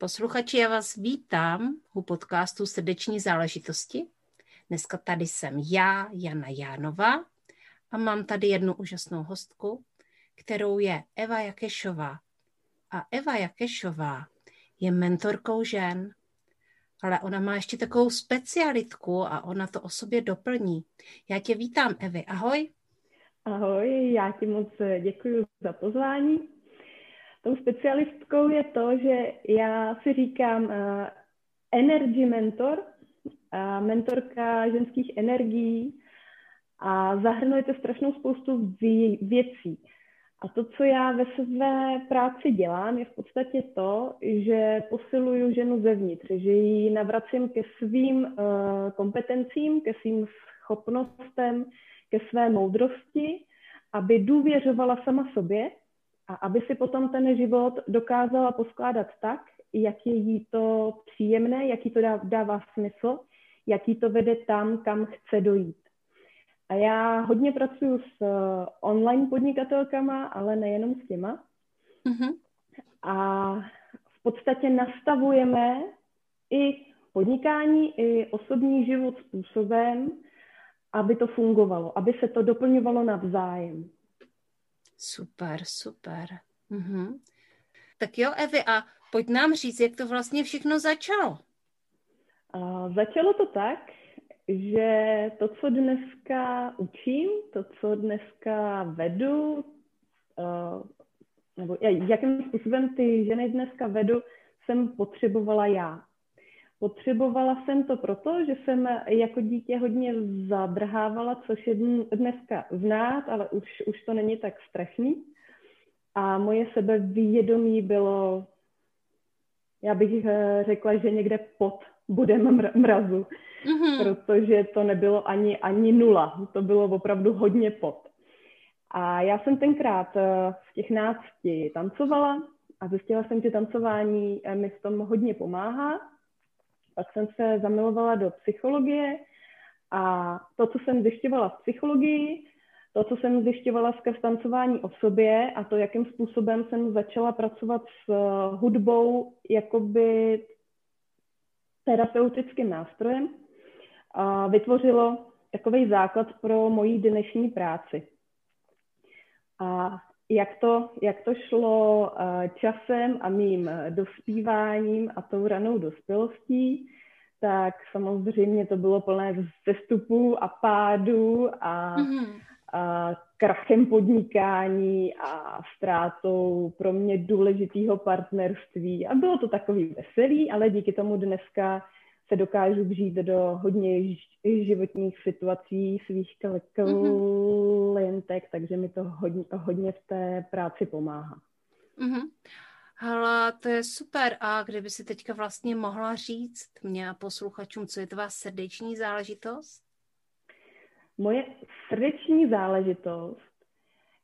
Posluchači, já vás vítám u podcastu Srdeční záležitosti. Dneska tady jsem já, Jana Jánová, a mám tady jednu úžasnou hostku, kterou je Eva Jakešová. A Eva Jakešová je mentorkou žen, ale ona má ještě takovou specialitku a ona to o sobě doplní. Já tě vítám, Evi. Ahoj. Ahoj, já ti moc děkuji za pozvání. Tou specialistkou je to, že já si říkám uh, energy mentor, uh, mentorka ženských energií a zahrnujete strašnou spoustu věcí. A to, co já ve své práci dělám, je v podstatě to, že posiluju ženu zevnitř, že ji navracím ke svým uh, kompetencím, ke svým schopnostem, ke své moudrosti, aby důvěřovala sama sobě a aby si potom ten život dokázala poskládat tak, jak je jí to příjemné, jaký to dává smysl, jaký to vede tam, kam chce dojít. A já hodně pracuji s eh, online podnikatelkama, ale nejenom s těma. Mm-hmm. A v podstatě nastavujeme i podnikání, i osobní život způsobem, aby to fungovalo, aby se to doplňovalo navzájem. Super, super. Mm-hmm. Tak jo, Evi, a pojď nám říct, jak to vlastně všechno začalo. A začalo to tak, že to, co dneska učím, to, co dneska vedu, nebo jakým způsobem ty ženy dneska vedu, jsem potřebovala já. Potřebovala jsem to proto, že jsem jako dítě hodně zadrhávala, což je dneska znát, ale už, už to není tak strašný. A moje sebevědomí bylo, já bych eh, řekla, že někde pod budem mrazu, mm-hmm. protože to nebylo ani, ani nula, to bylo opravdu hodně pod. A já jsem tenkrát eh, v těch nácti tancovala a zjistila jsem, že tancování eh, mi v tom hodně pomáhá pak jsem se zamilovala do psychologie a to, co jsem zjišťovala v psychologii, to, co jsem zjišťovala skrz tancování o sobě a to, jakým způsobem jsem začala pracovat s eh, hudbou jakoby terapeutickým nástrojem, vytvořilo takový základ pro moji dnešní práci. A jak to, jak to šlo eh, časem a mým dospíváním a tou ranou dospělostí, tak samozřejmě to bylo plné zestupů a pádů a, mm-hmm. a krachem podnikání a ztrátou pro mě důležitého partnerství. A bylo to takový veselý, ale díky tomu dneska se dokážu vžít do hodně životních situací svých mhm. klientek, mm-hmm. takže mi to hodně, hodně v té práci pomáhá. Mm-hmm. Hele, to je super. A kdyby si teďka vlastně mohla říct mě a posluchačům, co je tvá srdeční záležitost? Moje srdeční záležitost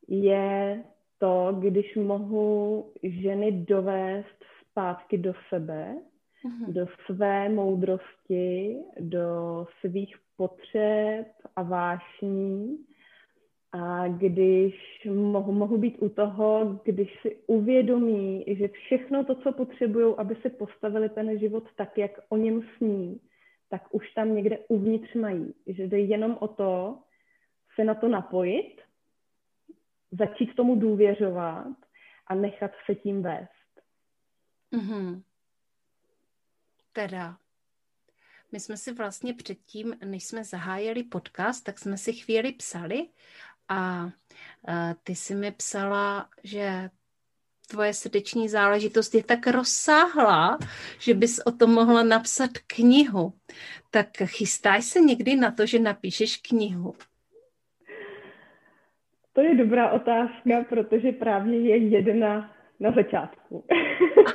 je to, když mohu ženy dovést zpátky do sebe. Do své moudrosti, do svých potřeb a vášní a když mohu, mohu být u toho, když si uvědomí, že všechno to, co potřebují, aby si postavili ten život tak, jak o něm sní, tak už tam někde uvnitř mají. Že jde jenom o to se na to napojit, začít tomu důvěřovat a nechat se tím vést. Mm-hmm. Teda, my jsme si vlastně předtím, než jsme zahájili podcast, tak jsme si chvíli psali a ty si mi psala, že tvoje srdeční záležitost je tak rozsáhlá, že bys o tom mohla napsat knihu. Tak chystáš se někdy na to, že napíšeš knihu? To je dobrá otázka, protože právě je jedna na začátku.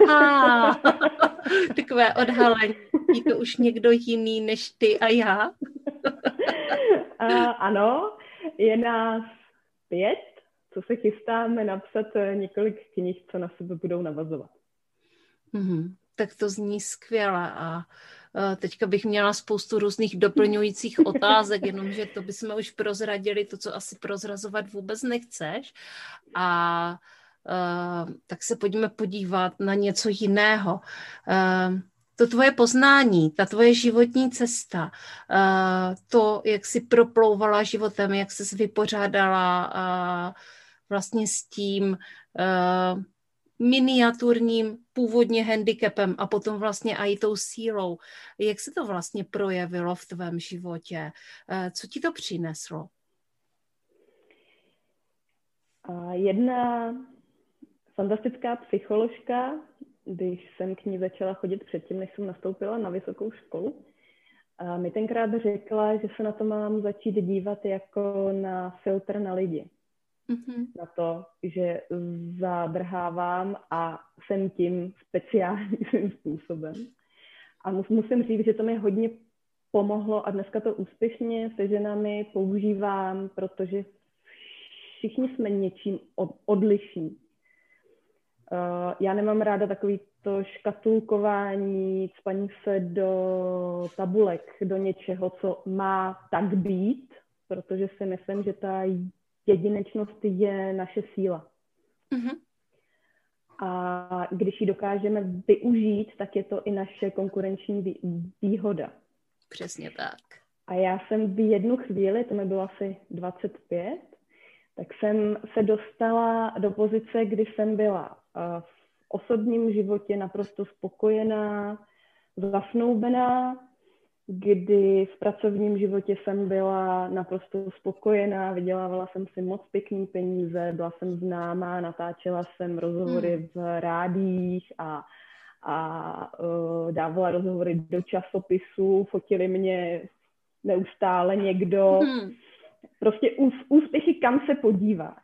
Aha, takové odhalení. Ví to už někdo jiný než ty a já? a, ano, je nás pět, co se chystáme napsat několik knih, co na sebe budou navazovat. Mm-hmm. Tak to zní skvěle a teďka bych měla spoustu různých doplňujících otázek, jenomže to bychom už prozradili, to, co asi prozrazovat vůbec nechceš. A tak se pojďme podívat na něco jiného. Uh, to tvoje poznání, ta tvoje životní cesta, uh, to, jak jsi proplouvala životem, jak jsi vypořádala vlastně s tím miniaturním původně handicapem a potom vlastně i tou sílou. Jak se to vlastně projevilo v tvém životě? Co ti to přineslo? Jedna fantastická psycholožka když jsem k ní začala chodit předtím, než jsem nastoupila na vysokou školu, a mi tenkrát řekla, že se na to mám začít dívat jako na filtr na lidi. Mm-hmm. Na to, že zadrhávám a jsem tím speciálním způsobem. A musím říct, že to mi hodně pomohlo a dneska to úspěšně se ženami používám, protože všichni jsme něčím odlišní. Uh, já nemám ráda takový to škatulkování, spaní se do tabulek, do něčeho, co má tak být, protože si myslím, že ta jedinečnost je naše síla. Mm-hmm. A když ji dokážeme využít, tak je to i naše konkurenční výhoda. Přesně tak. A já jsem v jednu chvíli, to mi bylo asi 25, tak jsem se dostala do pozice, kdy jsem byla v osobním životě naprosto spokojená, zasnoubená, kdy v pracovním životě jsem byla naprosto spokojená, vydělávala jsem si moc pěkný peníze, byla jsem známá, natáčela jsem rozhovory hmm. v rádích a, a uh, dávala rozhovory do časopisů, fotili mě neustále někdo. Hmm. Prostě ús, úspěchy, kam se podíváš.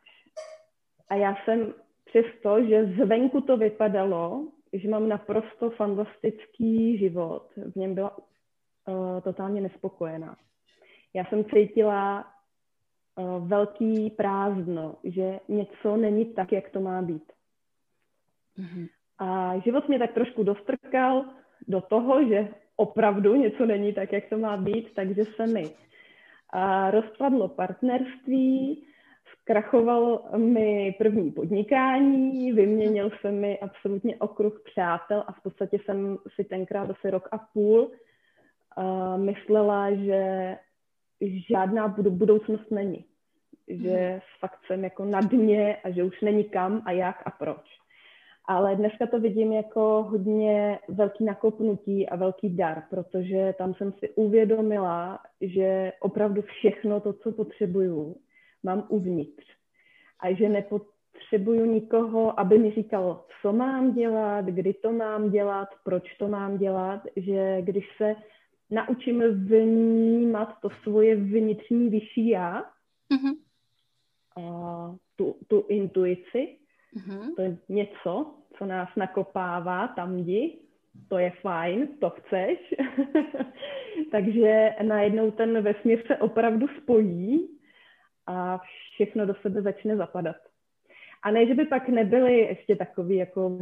A já jsem přesto, že zvenku to vypadalo, že mám naprosto fantastický život, v něm byla uh, totálně nespokojená. Já jsem cítila uh, velký prázdno, že něco není tak, jak to má být. Mm-hmm. A život mě tak trošku dostrkal do toho, že opravdu něco není tak, jak to má být, takže se mi uh, rozpadlo partnerství, Krachoval mi první podnikání, vyměnil se mi absolutně okruh přátel a v podstatě jsem si tenkrát asi rok a půl uh, myslela, že žádná budoucnost není. Že hmm. fakt jsem jako na dně a že už není kam a jak a proč. Ale dneska to vidím jako hodně velký nakopnutí a velký dar, protože tam jsem si uvědomila, že opravdu všechno to, co potřebuju, mám uvnitř. A že nepotřebuju nikoho, aby mi říkal, co mám dělat, kdy to mám dělat, proč to mám dělat, že když se naučím vnímat to svoje vnitřní vyšší já, mm-hmm. a tu, tu intuici, mm-hmm. to je něco, co nás nakopává tam jdi, to je fajn, to chceš. Takže najednou ten vesmír se opravdu spojí a všechno do sebe začne zapadat. A ne, že by pak nebyly ještě takový jako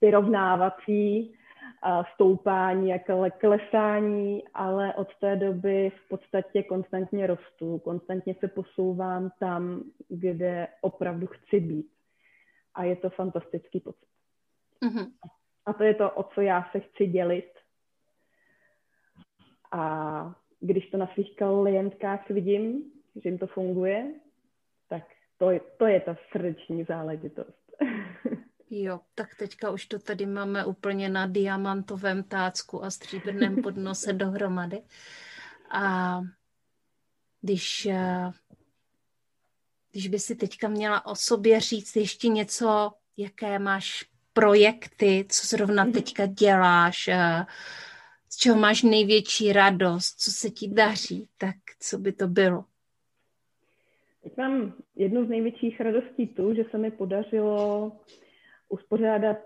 vyrovnávací stoupání, jako klesání, ale od té doby v podstatě konstantně rostu, konstantně se posouvám tam, kde opravdu chci být. A je to fantastický pocit. Mm-hmm. A to je to, o co já se chci dělit. A když to na svých klientkách vidím, že jim to funguje, tak to je, to je ta srdeční záležitost. Jo, tak teďka už to tady máme úplně na diamantovém tácku a stříbrném podnose dohromady. A když, eh, když by si teďka měla o sobě říct ještě něco, jaké máš projekty, co zrovna mhm. teďka děláš, eh, z čeho máš největší radost, co se ti daří, tak co by to bylo? Teď mám jednu z největších radostí tu, že se mi podařilo uspořádat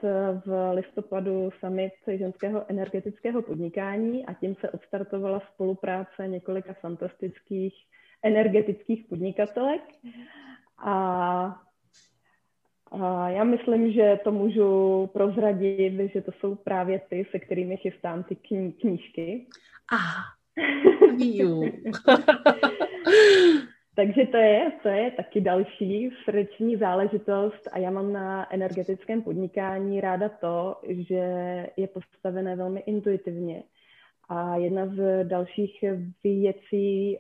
v listopadu summit ženského energetického podnikání a tím se odstartovala spolupráce několika fantastických energetických podnikatelek. A, a já myslím, že to můžu prozradit, že to jsou právě ty, se kterými chystám ty kni- knížky. Aha. Takže to je, to je taky další srdeční záležitost a já mám na energetickém podnikání ráda to, že je postavené velmi intuitivně. A jedna z dalších věcí,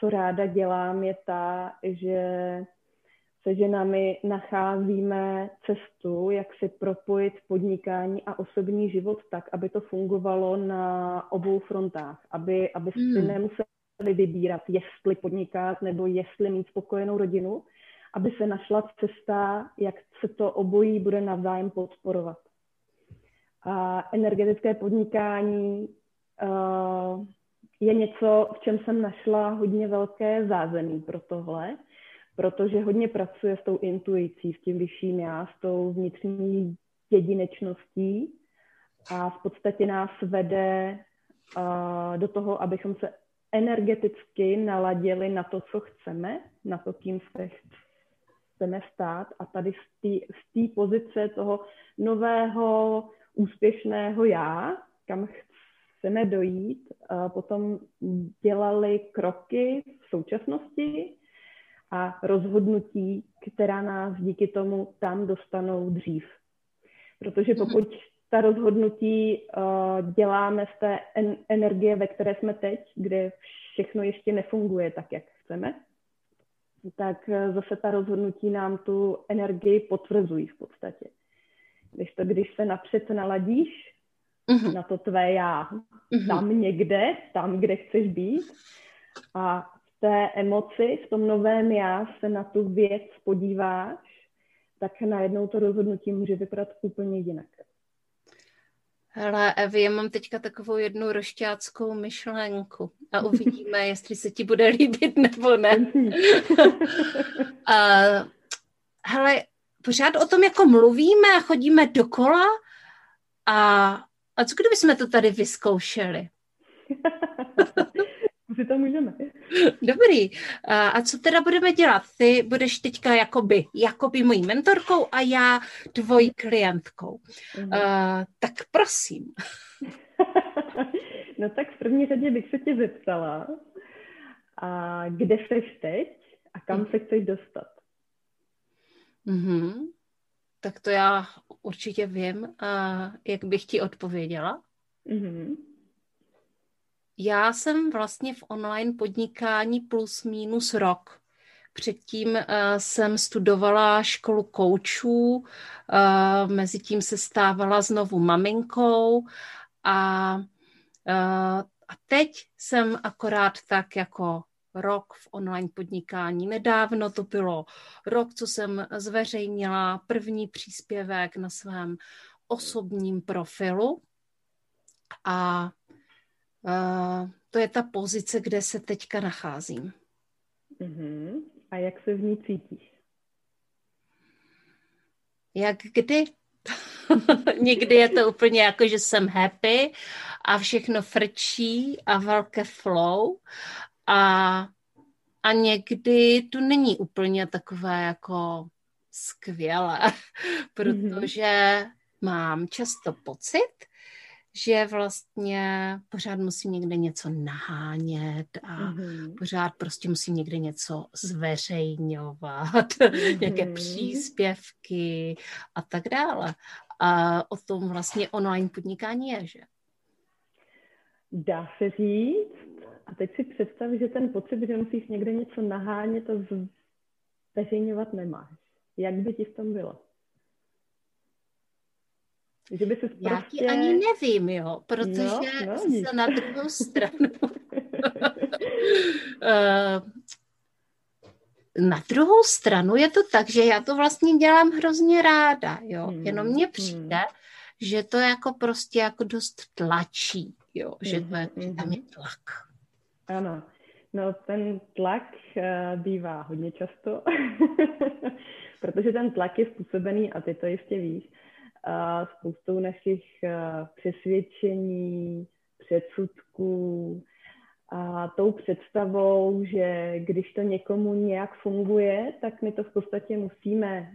co ráda dělám, je ta, že se ženami nacházíme cestu, jak si propojit podnikání a osobní život tak, aby to fungovalo na obou frontách, aby, aby hmm. si nemuseli vybírat, jestli podnikat nebo jestli mít spokojenou rodinu, aby se našla cesta, jak se to obojí bude navzájem podporovat. A energetické podnikání uh, je něco, v čem jsem našla hodně velké zázemí pro tohle, protože hodně pracuje s tou intuicí, s tím vyšším já, s tou vnitřní jedinečností a v podstatě nás vede uh, do toho, abychom se energeticky naladili na to, co chceme, na to, kým se chceme stát. A tady z té pozice toho nového úspěšného já, kam chceme dojít, potom dělali kroky v současnosti a rozhodnutí, která nás díky tomu tam dostanou dřív. Protože pokud ta rozhodnutí uh, děláme z té en- energie, ve které jsme teď, kde všechno ještě nefunguje tak, jak chceme, tak uh, zase ta rozhodnutí nám tu energii potvrzují v podstatě. Když to, když se napřed naladíš uh-huh. na to tvé já, uh-huh. tam někde, tam, kde chceš být a té emoci, v tom novém já se na tu věc podíváš, tak najednou to rozhodnutí může vypadat úplně jinak. Hele, Evi, já mám teďka takovou jednu rošťáckou myšlenku a uvidíme, jestli se ti bude líbit nebo ne. a, hele, pořád o tom jako mluvíme a chodíme dokola a, a co kdyby jsme to tady vyzkoušeli? si to můžeme. Dobrý. A co teda budeme dělat? Ty budeš teďka jakoby, jakoby mojí mentorkou a já tvojí klientkou. Mm. Uh, tak prosím. no tak v první řadě bych se tě zeptala, a kde jsi teď a kam se chceš dostat? Mm-hmm. Tak to já určitě vím, uh, jak bych ti odpověděla. Mm-hmm. Já jsem vlastně v online podnikání plus minus rok. Předtím uh, jsem studovala školu koučů, uh, mezi tím se stávala znovu maminkou a, uh, a teď jsem akorát tak jako rok v online podnikání. Nedávno to bylo rok, co jsem zveřejnila první příspěvek na svém osobním profilu a to je ta pozice, kde se teďka nacházím. Uh-huh. A jak se v ní cítíš? Jak kdy? Někdy je to úplně jako, že jsem happy a všechno frčí a velké flow a, a někdy to není úplně takové jako skvělé, protože mám často pocit, že vlastně pořád musím někde něco nahánět a mm-hmm. pořád prostě musím někde něco zveřejňovat, mm-hmm. nějaké příspěvky a tak dále. A o tom vlastně online podnikání je, že? Dá se říct. A teď si představ, že ten pocit, že musíš někde něco nahánět a zveřejňovat nemáš. Jak by ti v tom bylo? Že by prostě... Já ti ani nevím, jo, protože no, no, se na druhou stranu... Eh, na druhou stranu je to tak, že já to vlastně dělám hrozně ráda, jo, hmm. jenom mně hmm. přijde, hmm. že to jako prostě jako dost tlačí, jo, že, to je, hmm. že tam je hmm. tlak. Ano, no ten tlak uh, bývá hodně často, protože ten tlak je způsobený, a ty to jistě víš, uh, spoustou našich uh, přesvědčení, předsudků, a tou představou, že když to někomu nějak funguje, tak my to v podstatě musíme,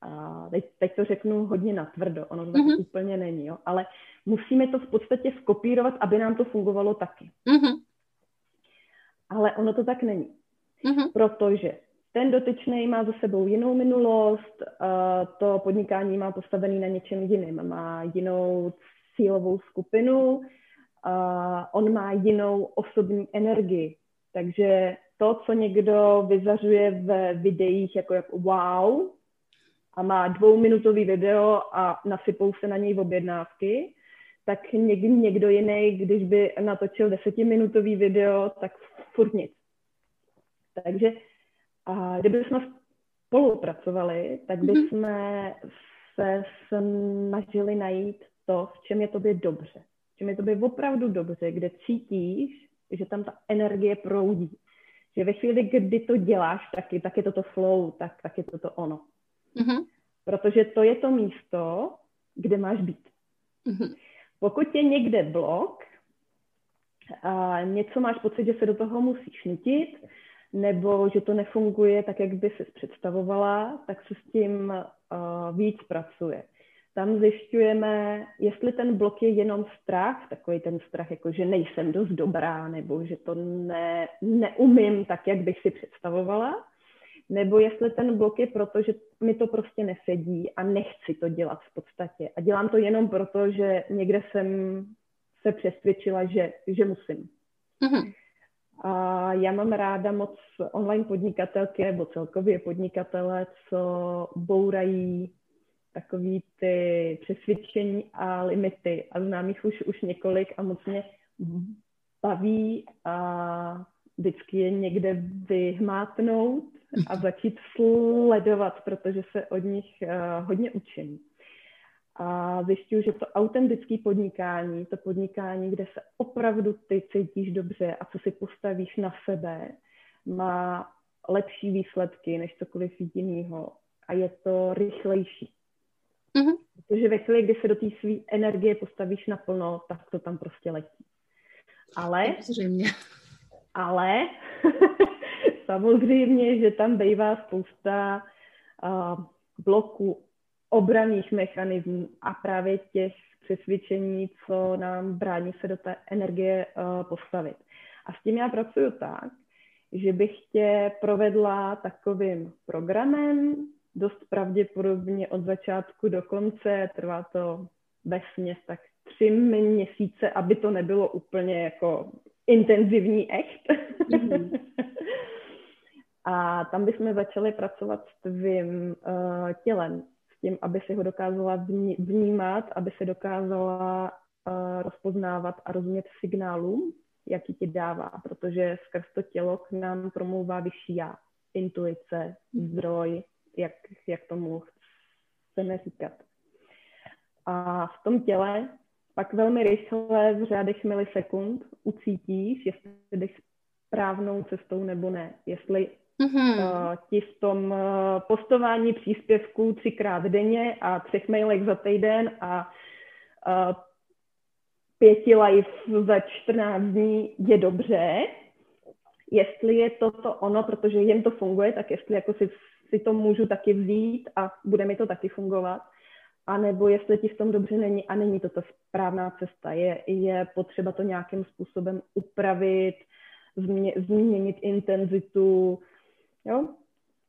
a teď, teď to řeknu hodně natvrdo, ono to tak mm-hmm. úplně není, jo, ale musíme to v podstatě skopírovat, aby nám to fungovalo taky. Mm-hmm. Ale ono to tak není. Mm-hmm. Protože ten dotyčný má za sebou jinou minulost, to podnikání má postavený na něčem jiném, má jinou cílovou skupinu, on má jinou osobní energii. Takže to, co někdo vyzařuje v videích jako, jako wow a má dvouminutový video a nasypou se na něj objednávky, tak někdy někdo jiný, když by natočil desetiminutový video, tak furt nic. Takže a kdyby jsme spolupracovali, tak mhm. bychom se snažili najít to, v čem je tobě dobře. V čem je tobě opravdu dobře, kde cítíš, že tam ta energie proudí. Že ve chvíli, kdy to děláš taky, tak je to to flow, tak, tak je to to ono. Mm-hmm. Protože to je to místo, kde máš být. Mm-hmm. Pokud je někde blok a něco máš pocit, že se do toho musíš nutit, nebo že to nefunguje tak, jak by si představovala, tak se s tím uh, víc pracuje. Tam zjišťujeme, jestli ten blok je jenom strach, takový ten strach, jako že nejsem dost dobrá, nebo že to ne, neumím tak, jak bych si představovala, nebo jestli ten blok je proto, že mi to prostě nesedí a nechci to dělat v podstatě. A dělám to jenom proto, že někde jsem se přesvědčila, že, že musím. Mm-hmm. A já mám ráda moc online podnikatelky nebo celkově podnikatele, co bourají takový ty přesvědčení a limity. A znám jich už, už několik a moc mě baví a vždycky je někde vyhmátnout a začít sledovat, protože se od nich uh, hodně učím a zjišťuju, že to autentické podnikání, to podnikání, kde se opravdu ty cítíš dobře a co si postavíš na sebe, má lepší výsledky než cokoliv jiného a je to rychlejší. Mm-hmm. Protože ve chvíli, kdy se do té své energie postavíš naplno, tak to tam prostě letí. Ale... Zřejmě. Ale samozřejmě, že tam bývá spousta uh, bloků obraných mechanismů a právě těch přesvědčení, co nám brání se do té energie uh, postavit. A s tím já pracuji tak, že bych tě provedla takovým programem, dost pravděpodobně od začátku do konce, trvá to ve směs tak tři měsíce, aby to nebylo úplně jako intenzivní echt. Mm-hmm. a tam bychom začali pracovat s tvým uh, tělem, tím, aby si ho dokázala vnímat, aby se dokázala uh, rozpoznávat a rozumět signálům, jaký ti dává, protože skrz to tělo k nám promlouvá vyšší já, intuice, zdroj, jak, jak tomu chceme říkat. A v tom těle pak velmi rychle v řádech milisekund ucítíš, jestli jdeš správnou cestou nebo ne. Jestli mm-hmm. uh, ti v tom uh, postování příspěvků třikrát denně a třech mailech za týden a uh, pěti live za 14 dní je dobře. Jestli je toto ono, protože jim to funguje, tak jestli jako si, si to můžu taky vzít a bude mi to taky fungovat. A nebo jestli ti v tom dobře není a není to ta správná cesta. Je, je potřeba to nějakým způsobem upravit, změ, změnit intenzitu, Jo?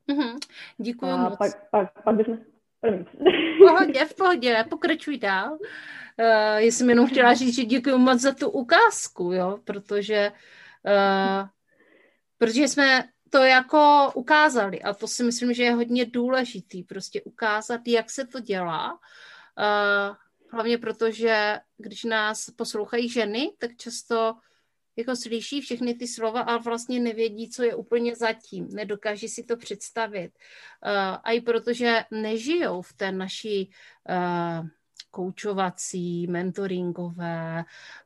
Mm-hmm. Děkuji moc. Pak, pak, pak bychom... V pohodě, v pohodě, pokračuj dál. Uh, jsem jenom chtěla říct, že děkuji moc za tu ukázku, jo, protože, uh, protože jsme to jako ukázali a to si myslím, že je hodně důležitý, prostě ukázat, jak se to dělá. Uh, hlavně protože, když nás poslouchají ženy, tak často jako slyší všechny ty slova, ale vlastně nevědí, co je úplně zatím. Nedokáží si to představit. Uh, a i protože nežijou v té naší uh, koučovací, mentoringové,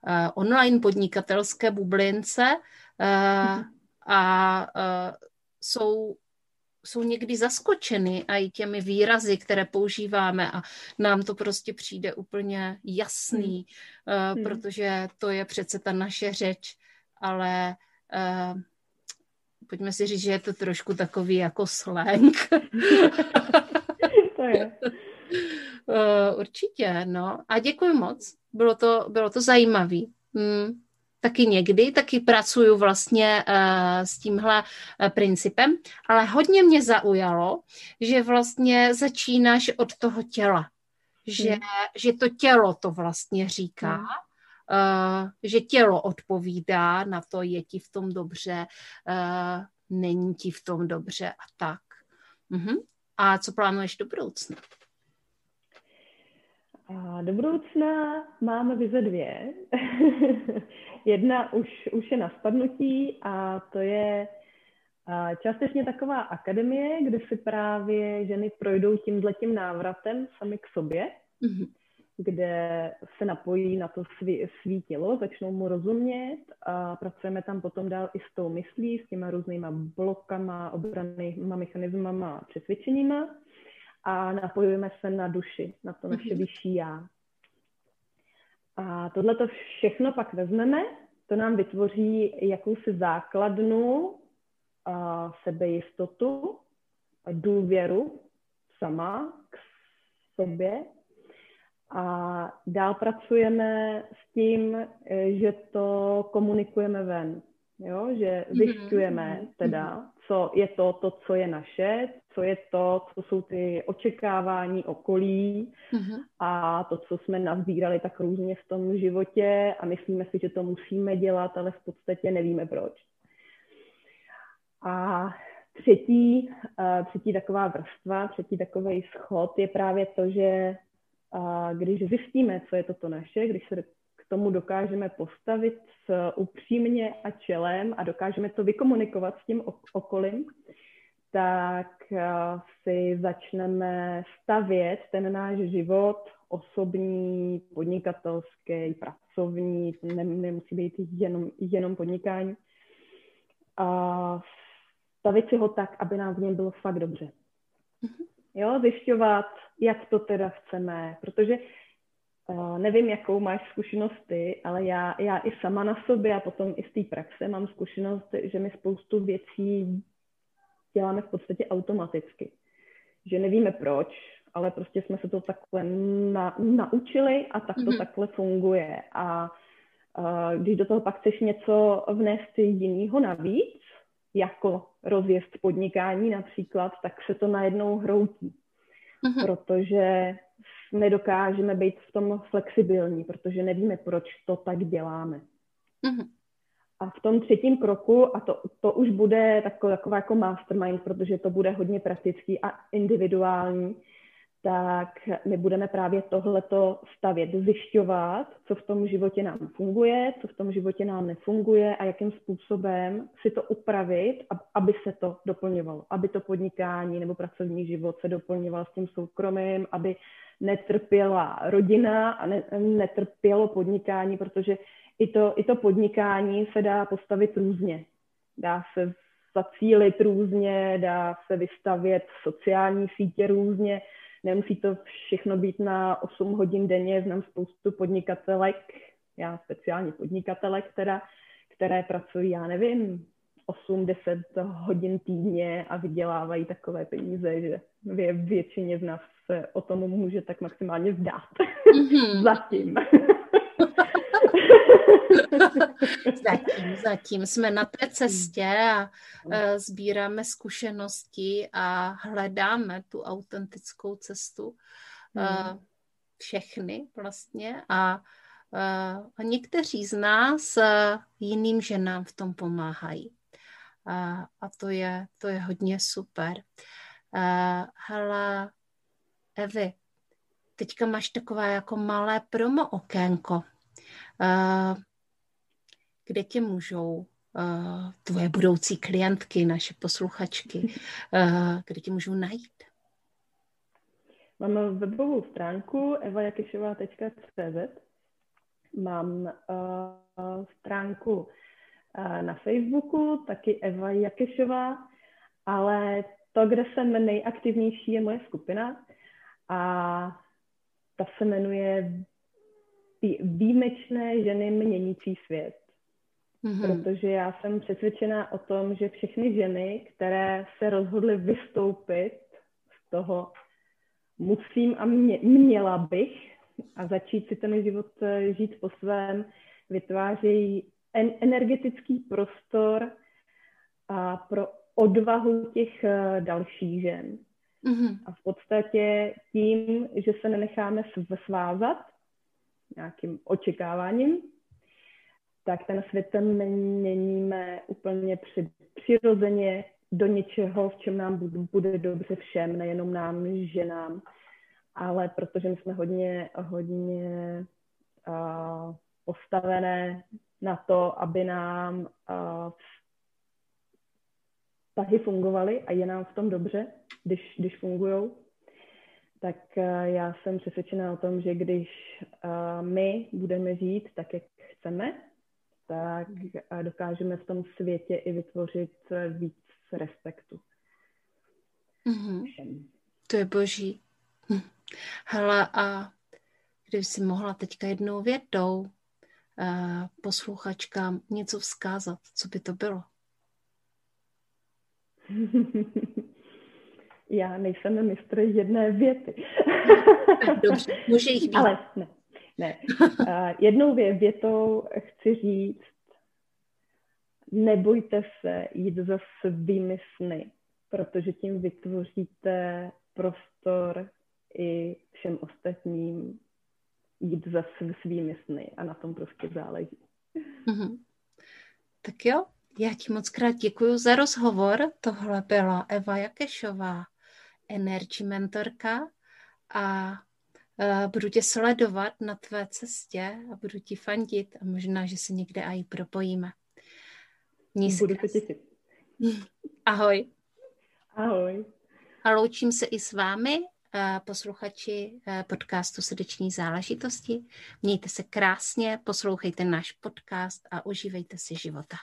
uh, online podnikatelské bublince uh, a uh, jsou jsou někdy zaskočeny a i těmi výrazy, které používáme a nám to prostě přijde úplně jasný, hmm. uh, protože to je přece ta naše řeč, ale uh, pojďme si říct, že je to trošku takový jako slang. to je. Uh, určitě, no. A děkuji moc. Bylo to, bylo to zajímavé. Hmm taky někdy, taky pracuju vlastně uh, s tímhle uh, principem, ale hodně mě zaujalo, že vlastně začínáš od toho těla, že, hmm. že to tělo to vlastně říká, hmm. uh, že tělo odpovídá na to, je ti v tom dobře, uh, není ti v tom dobře a tak. Uh-huh. A co plánuješ do budoucna? A do budoucna máme vize dvě. Jedna už, už je na spadnutí a to je částečně taková akademie, kde si právě ženy projdou tímhletím návratem sami k sobě, mm-hmm. kde se napojí na to svý, svý tělo, začnou mu rozumět a pracujeme tam potom dál i s tou myslí, s těma různýma blokama, obranýma mechanismama a přesvědčeníma a napojujeme se na duši, na to naše mm-hmm. vyšší já. A tohle to všechno pak vezmeme, to nám vytvoří jakousi základnu, a sebejistotu, a důvěru sama k sobě. A dál pracujeme s tím, že to komunikujeme ven. Jo? Že mhm, zjišťujeme mm-hmm. teda, co je to, to, co je naše, co je to, co jsou ty očekávání okolí mm-hmm. a to, co jsme nazbírali tak různě v tom životě a myslíme si, že to musíme dělat, ale v podstatě nevíme proč. A třetí, uh, třetí taková vrstva, třetí takový schod je právě to, že uh, když zjistíme, co je toto naše, když se tomu dokážeme postavit s upřímně a čelem a dokážeme to vykomunikovat s tím okolím, tak eh, si začneme stavět ten náš život osobní, podnikatelský, pracovní, ne, nemusí být jenom, jenom podnikání, a stavit si ho tak, aby nám v něm bylo fakt dobře. Mm-hmm. Jo, zjišťovat, jak to teda chceme, protože uh, nevím, jakou máš zkušenost ty, ale já, já i sama na sobě a potom i z té praxe mám zkušenost, že mi spoustu věcí děláme v podstatě automaticky. Že nevíme proč, ale prostě jsme se to takhle na, naučili a tak to mm-hmm. takhle funguje. A uh, když do toho pak chceš něco vnést jinýho navíc, jako rozjezd podnikání například, tak se to najednou hroutí. Mm-hmm. Protože nedokážeme být v tom flexibilní, protože nevíme, proč to tak děláme. Mm-hmm. A v tom třetím kroku, a to, to už bude takový, taková jako mastermind, protože to bude hodně praktický a individuální, tak my budeme právě tohleto stavět, zjišťovat, co v tom životě nám funguje, co v tom životě nám nefunguje a jakým způsobem si to upravit, aby se to doplňovalo, aby to podnikání nebo pracovní život se doplňoval s tím soukromým, aby netrpěla rodina a ne, netrpělo podnikání, protože i to, i to podnikání se dá postavit různě. Dá se zacílit různě, dá se vystavět sociální sítě různě, nemusí to všechno být na 8 hodin denně, znám spoustu podnikatelek, já speciálně podnikatelek, která, které pracují, já nevím, 8-10 hodin týdně a vydělávají takové peníze, že vě, většině z nás se o tom může tak maximálně zdát. Mm-hmm. Zatím. zatím, zatím jsme na té cestě a uh, sbíráme zkušenosti a hledáme tu autentickou cestu. Uh, všechny vlastně a, uh, a někteří z nás jiným ženám v tom pomáhají. A to je, to je hodně super. Hele, Evi, teďka máš takové jako malé promo okénko kde tě můžou tvoje budoucí klientky, naše posluchačky, kde tě můžou najít? Mám webovou stránku evajakešová.cz Mám uh, stránku uh, na Facebooku, taky Eva Jakešová, ale to, kde jsem nejaktivnější, je moje skupina a ta se jmenuje Výjimečné ženy měnící svět. Mm-hmm. Protože já jsem přesvědčená o tom, že všechny ženy, které se rozhodly vystoupit z toho musím a mě, měla bych a začít si ten život eh, žít po svém, vytvářejí en, energetický prostor a pro odvahu těch uh, dalších žen. Mm-hmm. A v podstatě tím, že se nenecháme svázat nějakým očekáváním, tak ten svět měníme úplně při, přirozeně do něčeho, v čem nám bude, bude dobře všem, nejenom nám, ženám, ale protože my jsme hodně, hodně uh, postavené na to, aby nám uh, vztahy fungovaly a je nám v tom dobře, když, když fungují, tak uh, já jsem přesvědčená o tom, že když uh, my budeme žít tak, jak chceme, tak uh, dokážeme v tom světě i vytvořit víc respektu. Mm-hmm. To je boží. Hm. Hele, a kdyby si mohla teďka jednou větou uh, posluchačkám něco vzkázat, co by to bylo? Já nejsem mistr jedné věty. Dobře, může jich být. Ale ne, ne. Jednou větou chci říct, nebojte se jít za svými sny, protože tím vytvoříte prostor i všem ostatním jít za svými sny a na tom prostě záleží. Mm-hmm. Tak jo, já ti moc krát děkuji za rozhovor. Tohle byla Eva Jakešová, energy mentorka a budu tě sledovat na tvé cestě a budu ti fandit a možná, že se někde i propojíme. Měj Budu se těšit. Ahoj. Ahoj. A loučím se i s vámi, eh, posluchači eh, podcastu Srdeční záležitosti. Mějte se krásně, poslouchejte náš podcast a užívejte si života.